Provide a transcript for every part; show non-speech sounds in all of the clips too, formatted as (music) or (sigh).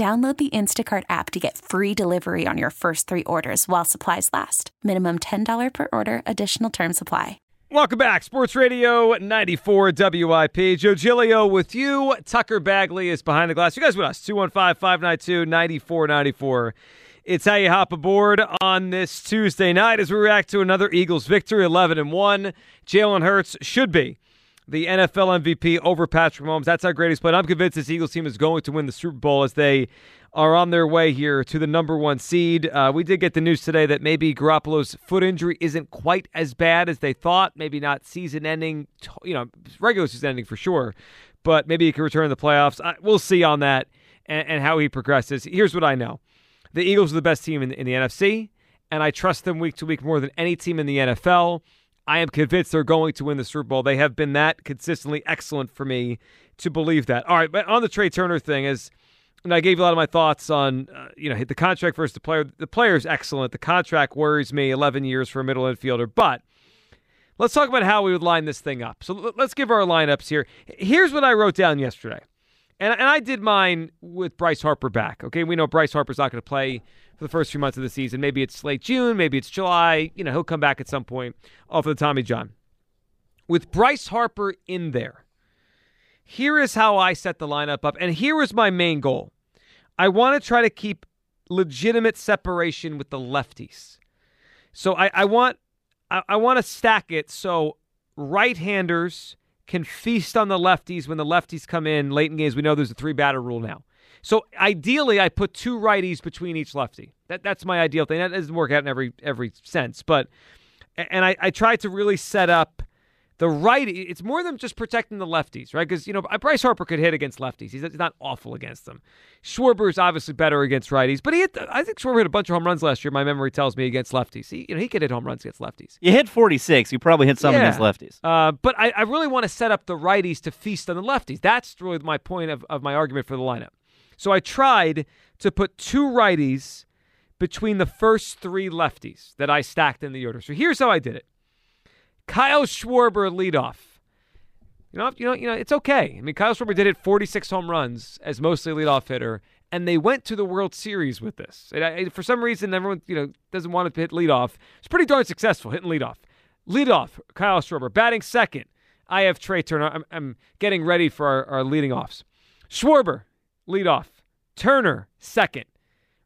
Download the Instacart app to get free delivery on your first three orders while supplies last. Minimum $10 per order, additional term supply. Welcome back. Sports Radio 94 WIP. Joe Giglio with you. Tucker Bagley is behind the glass. You guys with us. 215 592 9494. It's how you hop aboard on this Tuesday night as we react to another Eagles victory, 11 and 1. Jalen Hurts should be the NFL MVP over Patrick Mahomes. That's how great he's played. I'm convinced this Eagles team is going to win the Super Bowl as they are on their way here to the number one seed. Uh, we did get the news today that maybe Garoppolo's foot injury isn't quite as bad as they thought. Maybe not season ending, you know, regular season ending for sure, but maybe he can return in the playoffs. I, we'll see on that and, and, how he progresses. Here's what I know the Eagles are the best team in, in the NFC, and I trust them week to week more than any team in the NFL. I am convinced they're going to win the Super Bowl. They have been that consistently excellent for me to believe that. All right, but on the Trea Turner thing is, and I gave you a lot of my thoughts on, uh, you know, the contract versus the player. The player is excellent. The contract worries me. Eleven years for a middle infielder, but let's talk about how we would line this thing up. So let's give our lineups here. Here's what I wrote down yesterday, and and I did mine with Bryce Harper back. Okay, we know Bryce Harper's not going to play for the first few months of the season. Maybe it's late June, maybe it's July. You know, he'll come back at some point off of the Tommy John. With Bryce Harper in there, here is how I set the lineup up, and here is my main goal. I want to try to keep legitimate separation with the lefties. So I, I want I, I want to stack it so right-handers can feast on the lefties when the lefties come in late in games. We know there's a three batter rule now. So ideally, I put two righties between each lefty. That that's my ideal thing. That doesn't work out in every every sense, but and I, I try to really set up the righty. It's more than just protecting the lefties, right? Because you know Bryce Harper could hit against lefties. He's, he's not awful against them. Schwarber is obviously better against righties, but he hit. I think Schwarber hit a bunch of home runs last year. My memory tells me against lefties. He you know he could hit home runs against lefties. You hit forty six. You probably hit some yeah. against lefties. Uh, but I, I really want to set up the righties to feast on the lefties. That's really my point of, of my argument for the lineup. So I tried to put two righties between the first three lefties that I stacked in the order. So here's how I did it. Kyle Schwarber leadoff. You know, you know, you know, it's okay. I mean, Kyle Schwarber did it 46 home runs as mostly leadoff hitter, and they went to the World Series with this. For some reason, everyone you know doesn't want to hit leadoff. It's pretty darn successful hitting leadoff. Leadoff, Kyle Schwarber. Batting second, I have Trea Turner. I'm, I'm getting ready for our, our leading offs. Schwarber, leadoff. Turner, second.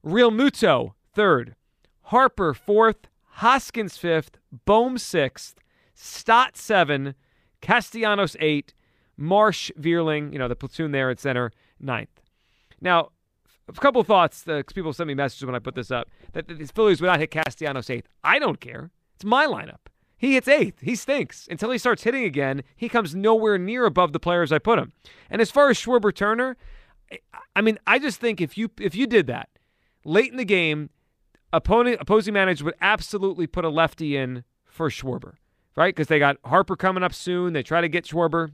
Realmuto, third. Harper, fourth. Hoskins, fifth. Bohm, sixth. Stott, seven. Castellanos, eight. Marsh, Vierling, you know, the platoon there at center, ninth. Now, a couple thoughts. Uh, people sent me messages when I put this up that, these Phillies would not hit Castellanos eighth. I don't care. It's my lineup. He hits eighth. He stinks. Until he starts hitting again, he comes nowhere near above the players I put him. And as far as Schwarber Turner, I mean, I just think if you if you did that late in the game, opponent opposing manager would absolutely put a lefty in for Schwarber, right? Because they got Harper coming up soon. They try to get Schwarber.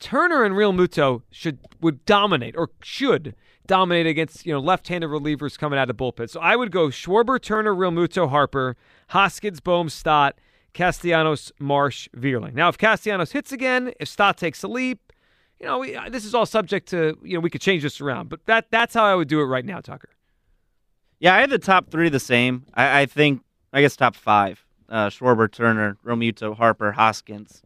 Turner and Realmuto should would dominate or should dominate against you know left-handed relievers coming out of bullpen. So I would go Schwarber, Turner, Realmuto, Harper, Hoskins, Bohm, Stott, Castellanos, Marsh, Vierling. Now if Castellanos hits again, if Stott takes a leap, you know, we, this is all subject to, you know, we could change this around, but that that's how I would do it right now, Tucker. Yeah, I have the top three the same. I, I think, I guess, top five uh, Schwarber, Turner, Realmuto, Harper, Hoskins.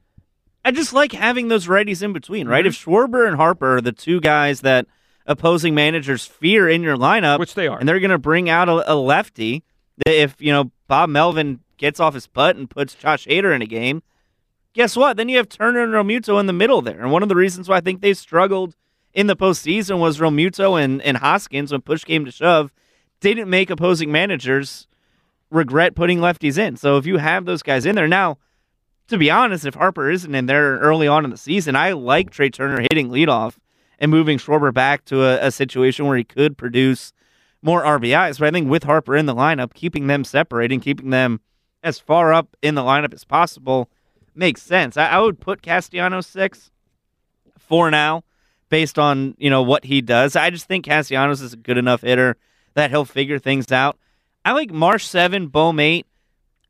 I just like having those righties in between, right? Mm-hmm. If Schwarber and Harper are the two guys that opposing managers fear in your lineup, Which they are. and they're going to bring out a, a lefty. If you know Bob Melvin gets off his butt and puts Josh Hader in a game, guess what? Then you have Turner and Realmuto in the middle there. And one of the reasons why I think they struggled in the postseason was Realmuto and, and Hoskins, when push came to shove, didn't make opposing managers regret putting lefties in. So if you have those guys in there now, to be honest, if Harper isn't in there early on in the season, I like Trea Turner hitting leadoff and moving Schwarber back to a, a situation where he could produce more RBIs. But I think with Harper in the lineup, keeping them separating, keeping them as far up in the lineup as possible makes sense. I, I would put Castellanos six for now, based on you know what he does. I just think Castellanos is a good enough hitter that he'll figure things out. I like Marsh seven, Bohm eight.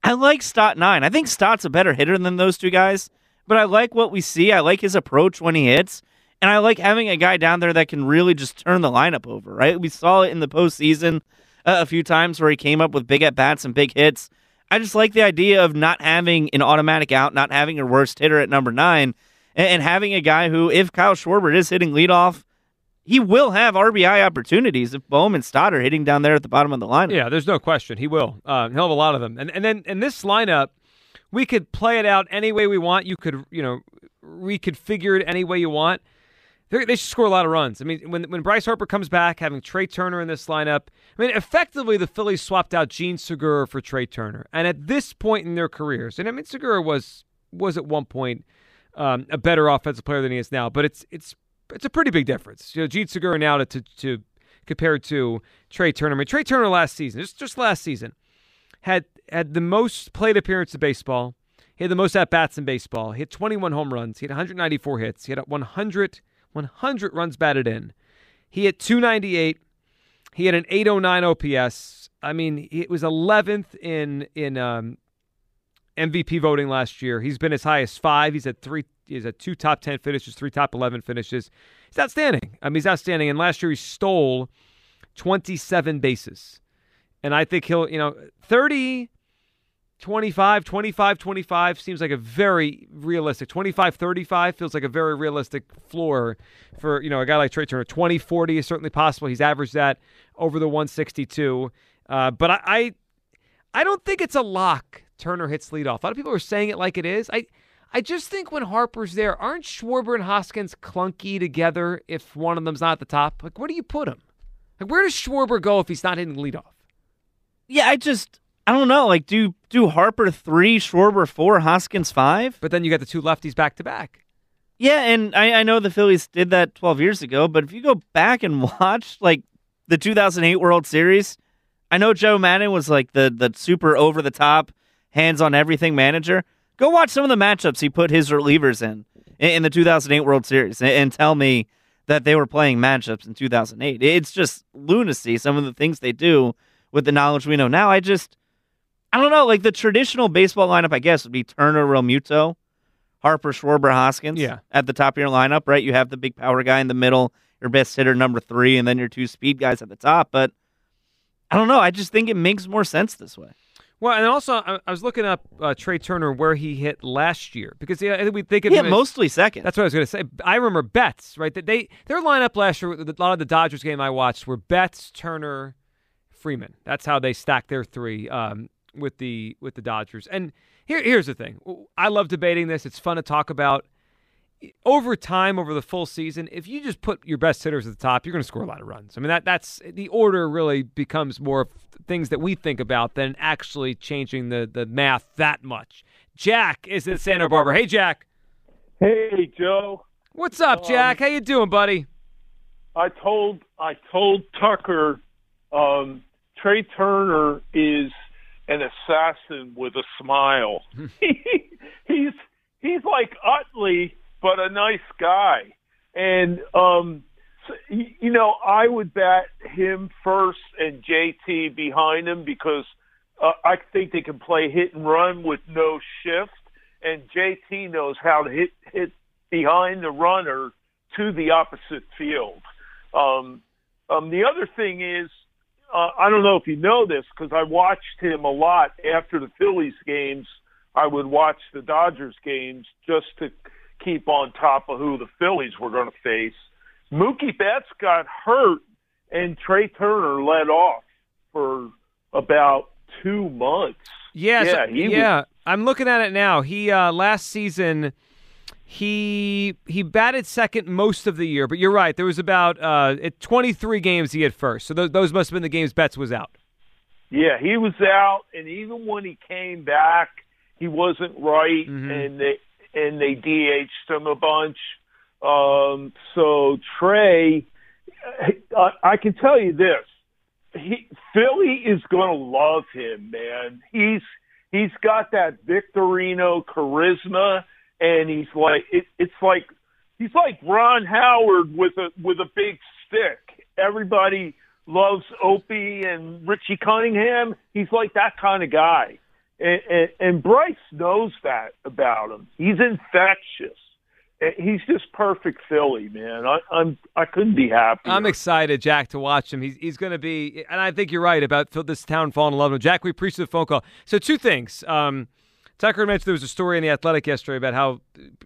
I like Stott nine. I think Stott's a better hitter than those two guys, but I like what we see. I like his approach when he hits, and I like having a guy down there that can really just turn the lineup over. Right? We saw it in the postseason uh, a few times where he came up with big at bats and big hits. I just like the idea of not having an automatic out, not having your worst hitter at number nine, and, and having a guy who, if Kyle Schwarber is hitting leadoff, he will have RBI opportunities if Bohm and Stott are hitting down there at the bottom of the lineup. Yeah, there's no question. He will. Uh, he'll have a lot of them. And and then in this lineup, we could play it out any way we want. You could, you know, reconfigure it any way you want. They should score a lot of runs. I mean, when when Bryce Harper comes back, having Trea Turner in this lineup, I mean, effectively the Phillies swapped out Jean Segura for Trea Turner. And at this point in their careers, and I mean, Segura was was at one point um, a better offensive player than he is now, but it's it's it's a pretty big difference. You know, Jean Segura now to, to, to compared to Trea Turner. I mean, Trea Turner last season, just just last season, had had the most plate appearance in baseball. He had the most at bats in baseball. He had 21 home runs. He had 194 hits. He had 100 100 runs batted in. He had 298. He had an 809 OPS. I mean, it was 11th in in um, MVP voting last year. He's been as high as five. He's had three. He's had two top 10 finishes, three top 11 finishes. He's outstanding. I mean, he's outstanding. And last year he stole 27 bases. And I think he'll, you know, 30, 25, 25, 25 seems like a very realistic. 25, 35 feels like a very realistic floor for, you know, a guy like Trea Turner. 20, 40 is certainly possible. He's averaged that over the 162. Uh, but I, I, I don't think it's a lock. Turner hits leadoff. A lot of people are saying it like it is. I, I just think when Harper's there, aren't Schwarber and Hoskins clunky together if one of them's not at the top? Like, where do you put him? Like, where does Schwarber go if he's not hitting leadoff? Yeah, I just I don't know. Like, do do Harper three, Schwarber four, Hoskins five? But then you got the two lefties back to back. Yeah, and I, I know the Phillies did that 12 years ago, but if you go back and (laughs) watch like the 2008 World Series, I know Joe Maddon was like the the super over the top, hands on everything manager. Go watch some of the matchups he put his relievers in in, the 2008 World Series and, and tell me that they were playing matchups in 2008. It's just lunacy. Some of the things they do with the knowledge we know now. I just I don't know. Like the traditional baseball lineup, I guess would be Turner, Realmuto, Harper, Schwarber, Hoskins. Yeah. At the top of your lineup, right? You have the big power guy in the middle, your best hitter number three, and then your two speed guys at the top. But I don't know. I just think it makes more sense this way. Well, and also I, I was looking up uh, Trea Turner where he hit last year because yeah, I think we think of Yeah, him as- mostly second. That's what I was going to say. I remember Betts, right? That they their lineup last year. A lot of the Dodgers game I watched were Betts, Turner, Freeman. That's how they stacked their three um, with the with the Dodgers. And here here's the thing. I love debating this. It's fun to talk about. Over time, over the full season, if you just put your best hitters at the top, you're going to score a lot of runs. I mean, that that's the order really becomes more of things that we think about than actually changing the the math that much. Jack is in Santa Barbara. Hey, Jack. Hey, Joe. What's up, Jack? How you doing, buddy? I told I told Tucker um, Trea Turner is an assassin with a smile. (laughs) he's he's like Utley, but a nice guy. And um, so, you know, I would bat him first and JT behind him because uh, I think they can play hit and run with no shift, and JT knows how to hit hit behind the runner to the opposite field. Um, um, the other thing is, uh, I don't know if you know this because I watched him a lot after the Phillies games. I would watch the Dodgers games just to keep on top of who the Phillies were going to face. Mookie Betts got hurt, and Trea Turner led off for about two months. Yeah, yeah, was- yeah. I'm looking at it now. He uh, last season he he batted second most of the year, but you're right. There was about uh, at 23 games he had first, so those, those must have been the games Betts was out. Yeah, he was out, and even when he came back, he wasn't right, Mhm. and they and they DH'd him a bunch. Um, so Trea, I, I can tell you this: he, Philly is going to love him, man. He's he's got that Victorino charisma, and he's like it, it's like he's like Ron Howard with a with a big stick. Everybody loves Opie and Richie Cunningham. He's like that kind of guy, and, and, and Bryce knows that about him. He's infectious. He's just perfect Philly, man. I, I'm I couldn't be happier. I'm excited, Jack, to watch him. He's, he's going to be, and I think you're right about this town falling in love with him. Jack, we appreciate the phone call. So, two things. Um, Tucker mentioned there was a story in the Athletic yesterday about how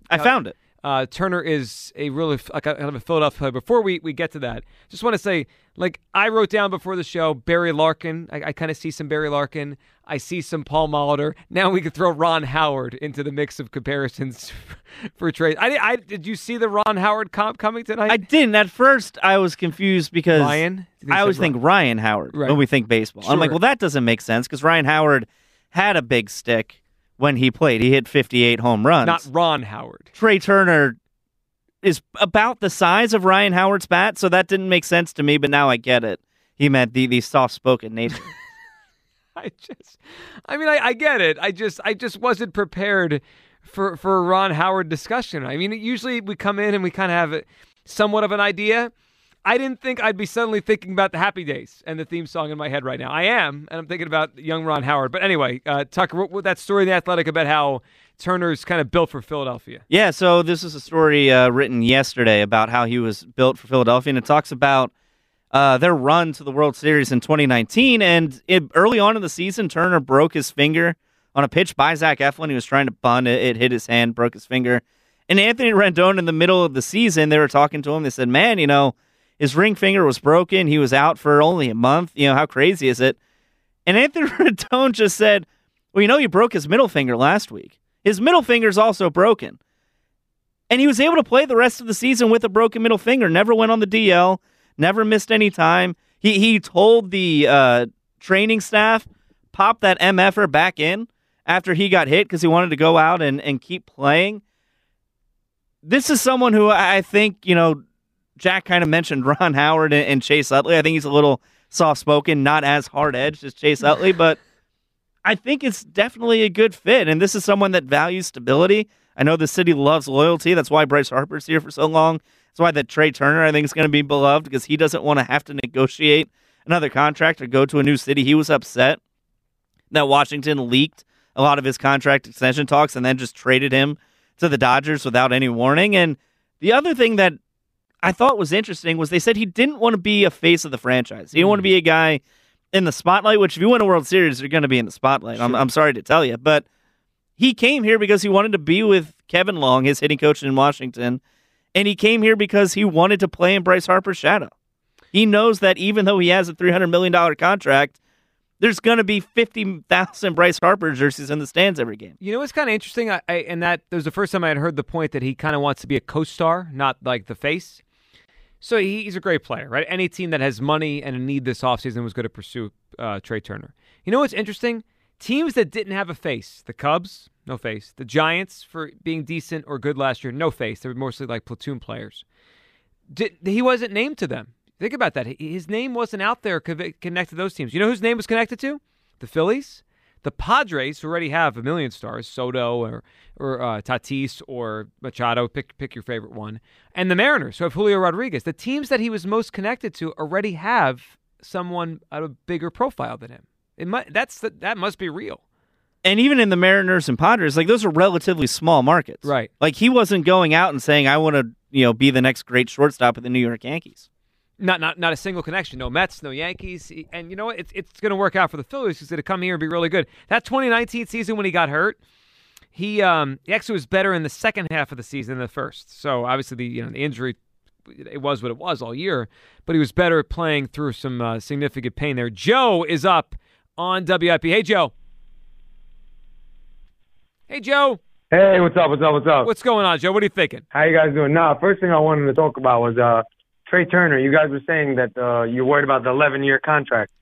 I found it. uh, Turner is a really like a, kind of a Philadelphia player. Before we, we get to that, just want to say, like I wrote down before the show, Barry Larkin. I, I kind of see some Barry Larkin. I see some Paul Molitor. Now we could throw Ron Howard into the mix of comparisons (laughs) for trade. I, I did you see the Ron Howard comp coming tonight? I didn't. At first, I was confused because Ryan? I always Ryan. think Ryan Howard Right. when we think baseball. I'm like, well, that doesn't make sense because Ryan Howard had a big stick when he played. He hit 58 home runs. not Ron Howard. Trey Turner is about the size of Ryan Howard's bat, so that didn't make sense to me. But now I get it. He meant the the soft spoken nature. (laughs) I just, I mean, I, I get it. I just, I just wasn't prepared for for a Ron Howard discussion. I mean, usually we come in and we kind of have somewhat of an idea. I didn't think I'd be suddenly thinking about the Happy Days and the theme song in my head right now. I am, and I'm thinking about young Ron Howard. But anyway, uh, Tucker, what, what that story in the Athletic about how Turner's kind of built for Philadelphia. Yeah, so this is a story uh, written yesterday about how he was built for Philadelphia, and it talks about uh, their run to the World Series in 2019. And it, early on in the season, Turner broke his finger on a pitch by Zach Eflin. He was trying to bunt it, it hit his hand, broke his finger. And Anthony Rendon, in the middle of the season, they were talking to him. They said, "Man, you know, his ring finger was broken. He was out for only a month. You know, how crazy is it?" And Anthony (laughs) Rendon just said, "Well, you know, he broke his middle finger last week. His middle finger's also broken." And he was able to play the rest of the season with a broken middle finger. Never went on the DL. Never missed any time. He he told the uh, training staff pop that mf'er back in after he got hit because he wanted to go out and, and keep playing. This is someone who I think you know. Jack kind of mentioned Ron Howard and, and Chase Utley. I think he's a little soft spoken, not as hard edged as Chase Utley, but I think it's definitely a good fit. And this is someone that values stability. I know the city loves loyalty. That's why Bryce Harper's here for so long. That's why that Trea Turner, I think, is going to be beloved because he doesn't want to have to negotiate another contract or go to a new city. He was upset that Washington leaked a lot of his contract extension talks and then just traded him to the Dodgers without any warning. And the other thing that I thought was interesting was they said he didn't want to be a face of the franchise. He didn't want to be hmm. a guy in the spotlight, which if you win a World Series, you're going to be in the spotlight. I'm, I'm sorry to tell you, but he came here because he wanted to be with Kevin Long, his hitting coach in Washington, and he came here because he wanted to play in Bryce Harper's shadow. He knows that even though he has a $300 million contract, there's going to be 50,000 Bryce Harper jerseys in the stands every game. You know what's kind of interesting, I, I, and that was the first time I had heard the point that he kind of wants to be a co-star, not like the face. So he's a great player, right? Any team that has money and a need this offseason was going to pursue uh, Trea Turner. You know what's interesting? Teams that didn't have a face, the Cubs, no face. The Giants, for being decent or good last year, no face. They were mostly like platoon players. Did, he wasn't named to them. Think about that. His name wasn't out there connected to those teams. You know whose name was connected to? The Phillies, the Padres, already have a million stars, Soto or or uh, Tatis or Machado, pick pick your favorite one, and the Mariners, who have Julio Rodriguez. The teams that he was most connected to already have someone at a bigger profile than him. It might, that's the, that must be real. and even in the Mariners and Padres, like those are relatively small markets. Right. Like he wasn't going out and saying, I want to, you know, be the next great shortstop of the New York Yankees. Not not not a single connection. No Mets, no Yankees, and you know what? It's it's going to work out for the Phillies. He's going to come here and be really good. That 2019 season when he got hurt, he um he actually was better in the second half of the season than the first. So obviously the you know the injury it was what it was all year, but he was better at playing through some uh, significant pain there. Joe is up on WIP. Hey, Joe. Hey, Joe. Hey, what's up? What's up? What's up? What's going on, Joe? What are you thinking? How you guys doing? Nah, first thing I wanted to talk about was uh Trea Turner. You guys were saying that uh you're worried about the 11 year contract.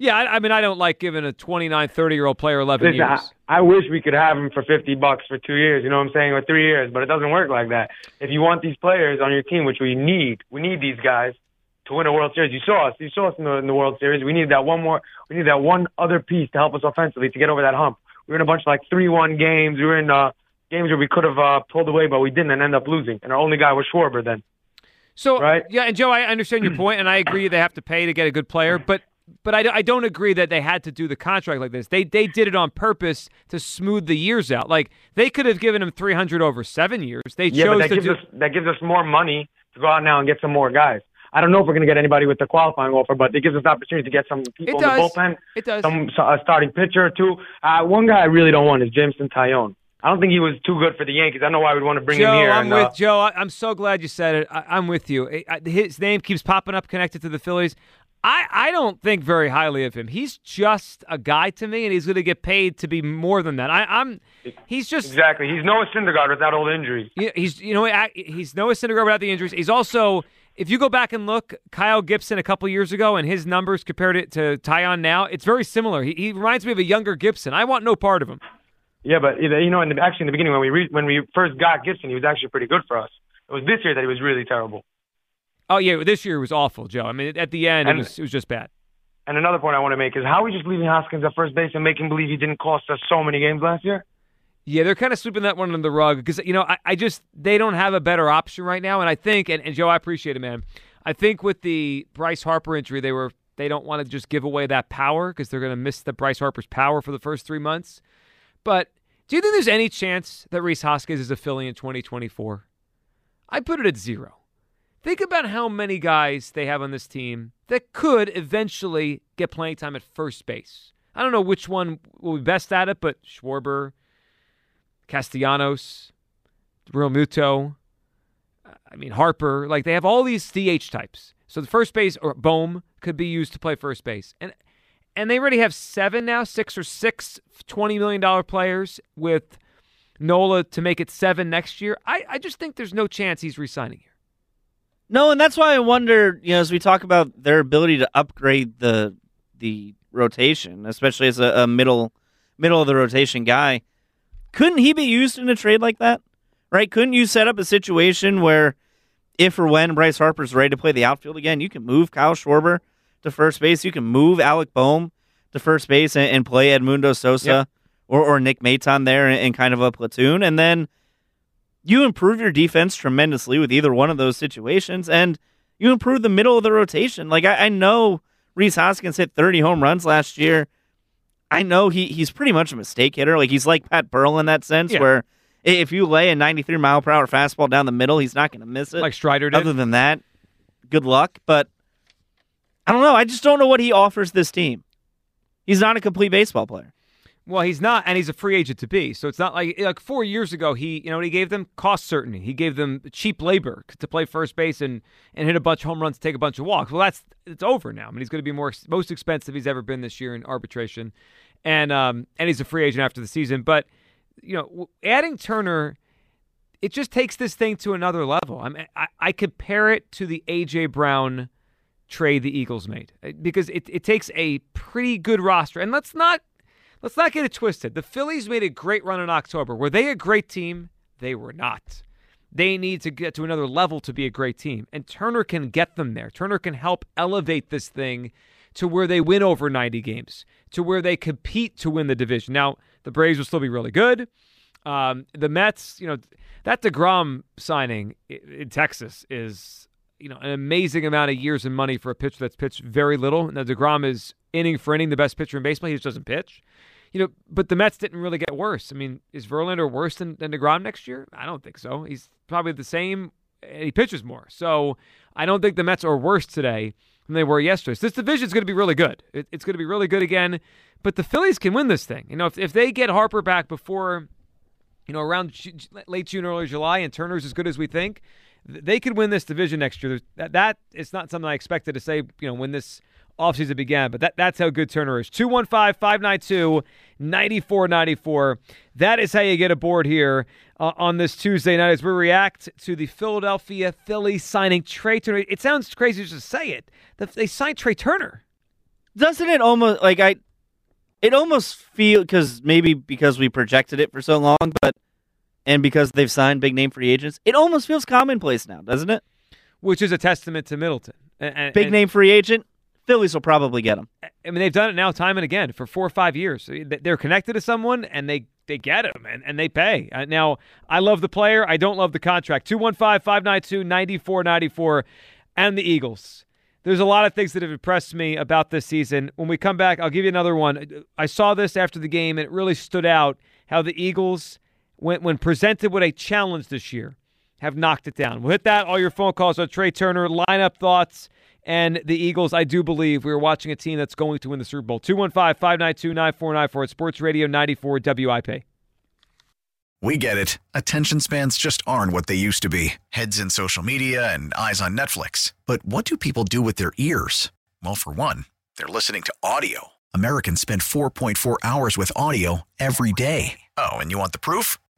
Yeah, I, I mean, I don't like giving a 29, 30 year old player 11 Listen, years. I, I wish we could have him for 50 bucks for two years. You know what I'm saying, or three years, but it doesn't work like that. If you want these players on your team, which we need, we need these guys to win a World Series. You saw us. You saw us in the, in the World Series. We need that one more. We need that one other piece to help us offensively to get over that hump. We were in a bunch of like three-one games. We were in uh, games where we could have uh, pulled away, but we didn't, and end up losing. And our only guy was Schwarber then. So Right. yeah, and Joe, I understand your (clears throat) point, and I agree they have to pay to get a good player, but but I, I don't agree that they had to do the contract like this. They they did it on purpose to smooth the years out. Like they could have given him three hundred over seven years. They Yeah, chose that to gives do. us that gives us more money to go out now and get some more guys. I don't know if we're going to get anybody with the qualifying offer, but it gives us the opportunity to get some people in the bullpen, It does. some so- a starting pitcher or two. Uh, one guy I really don't want is Jameson Taillon. I don't think he was too good for the Yankees. I know why we'd want to bring Joe, him here. I'm and, with uh, Joe. I, I'm so glad you said it. I, I'm with you. I, I- his name keeps popping up connected to the Phillies. I, I don't think very highly of him. He's just a guy to me, and he's going to get paid to be more than that. I, I'm. He's just exactly. He's Noah Syndergaard without all the injuries. Yeah, he's you know he's Noah Syndergaard without the injuries. He's also if you go back and look Kyle Gibson a couple years ago and his numbers compared it to Taillon now, it's very similar. He, he reminds me of a younger Gibson. I want no part of him. Yeah, but you know, in the, actually in the beginning when we re, when we first got Gibson, he was actually pretty good for us. It was this year that he was really terrible. Oh yeah, this year was awful, Joe. I mean, at the end And- it was it was just bad. And another point I want to make is how are we just leaving Hoskins at first base and making believe he didn't cost us so many games last year? Yeah, they're kind of sweeping that one under the rug because you know I, I just they don't have a better option right now, and I think and, and Joe, I appreciate it, man. I think with the Bryce Harper injury, they were they don't want to just give away that power because they're going to miss the Bryce Harper's power for the first three months. But do you think there's any chance that Rhys Hoskins is a Philly in 2024? I put it at zero. Think about how many guys they have on this team that could eventually get playing time at first base. I don't know which one will be best at it, but Schwarber, Castellanos, Realmuto, I mean Harper, like they have all these DH types. So the first base or Bohm could be used to play first base. And and they already have seven now, six or six $20 million players with Nola to make it seven next year. I, I just think there's no chance he's resigning here. No, and that's why I wonder, you know, as we talk about their ability to upgrade the the rotation, especially as a, a middle middle of the rotation guy, couldn't he be used in a trade like that? Right? Couldn't you set up a situation where if or when Bryce Harper's ready to play the outfield again, you can move Kyle Schwarber to first base, you can move Alec Bohm to first base and, and play Edmundo Sosa Yep. or, or Nick Maton there in, in kind of a platoon, and then you improve your defense tremendously with either one of those situations, and you improve the middle of the rotation. Like I, I know Rhys Hoskins hit 30 home runs last year. I know he he's pretty much a mistake hitter. Like he's like Pat Burrell in that sense, Yeah. where if you lay a 93 mile per hour fastball down the middle, he's not going to miss it. Like Strider did. Other than that, good luck. But I don't know. I just don't know what he offers this team. He's not a complete baseball player. Well, he's not, and he's a free agent to be. So it's not like like four years ago. He, you know, he gave them cost certainty. He gave them cheap labor to play first base and and hit a bunch of home runs, take a bunch of walks. Well, that's it's over now. I mean, he's going to be more most expensive he's ever been this year in arbitration, and um and he's a free agent after the season. But you know, adding Turner, it just takes this thing to another level. I mean, I, I compare it to the AJ Brown trade the Eagles made uh, because it, it takes a pretty good roster. And let's not let's not get it twisted. The Phillies made a great run in October. Were they a great team? They were not. They need to get to another level to be a great team. And Turner can get them there. Turner can help elevate this thing to where they win over 90 games, to where they compete to win the division. Now, the Braves will still be really good. Um, the Mets, you know, that DeGrom signing in Texas is, you know, an amazing amount of years and money for a pitcher that's pitched very little. Now, DeGrom is inning for inning the best pitcher in baseball. He just doesn't pitch. You know, but the Mets didn't really get worse. I mean, is Verlander worse than, than DeGrom next year? I don't think so. He's probably the same, and he pitches more. So I don't think the Mets are worse today than they were yesterday. So this division is going to be really good. It, it's going to be really good again. But the Phillies can win this thing. You know, if, if they get Harper back before, you know, around late June, early July, and Turner's as good as we think, they could win this division next year. That, that is not something I expected to say, you know, when this offseason began, but that, that's how good Turner is. 215 592 9494. That is how you get aboard here uh, on this Tuesday night as we react to the Philadelphia Phillies signing Trea Turner. It sounds crazy to say it. They signed Trea Turner. Doesn't it almost like I? It almost feel because maybe because we projected it for so long, but and because they've signed big name free agents, it almost feels commonplace now, doesn't it? Which is a testament to Middleton. And, big and, name free agent, Phillies will probably get him. I mean, they've done it now time and again for four or five years. They're connected to someone and they they get him and, and they pay. Uh, now, I love the player. I don't love the contract. 215 592 9494 and the Eagles. There's a lot of things that have impressed me about this season. When we come back, I'll give you another one. I saw this after the game and it really stood out how the Eagles, when, when presented with a challenge this year, have knocked it down. We'll hit that. All your phone calls on Trea Turner, lineup thoughts and the Eagles, I do believe we are watching a team that's going to win the Super Bowl. 215 592 9494 at Sports Radio 94 WIP. We get it. Attention spans just aren't what they used to be heads in social media and eyes on Netflix. But what do people do with their ears? Well, for one, they're listening to audio. Americans spend 4.4 hours with audio every day. Oh, and you want the proof?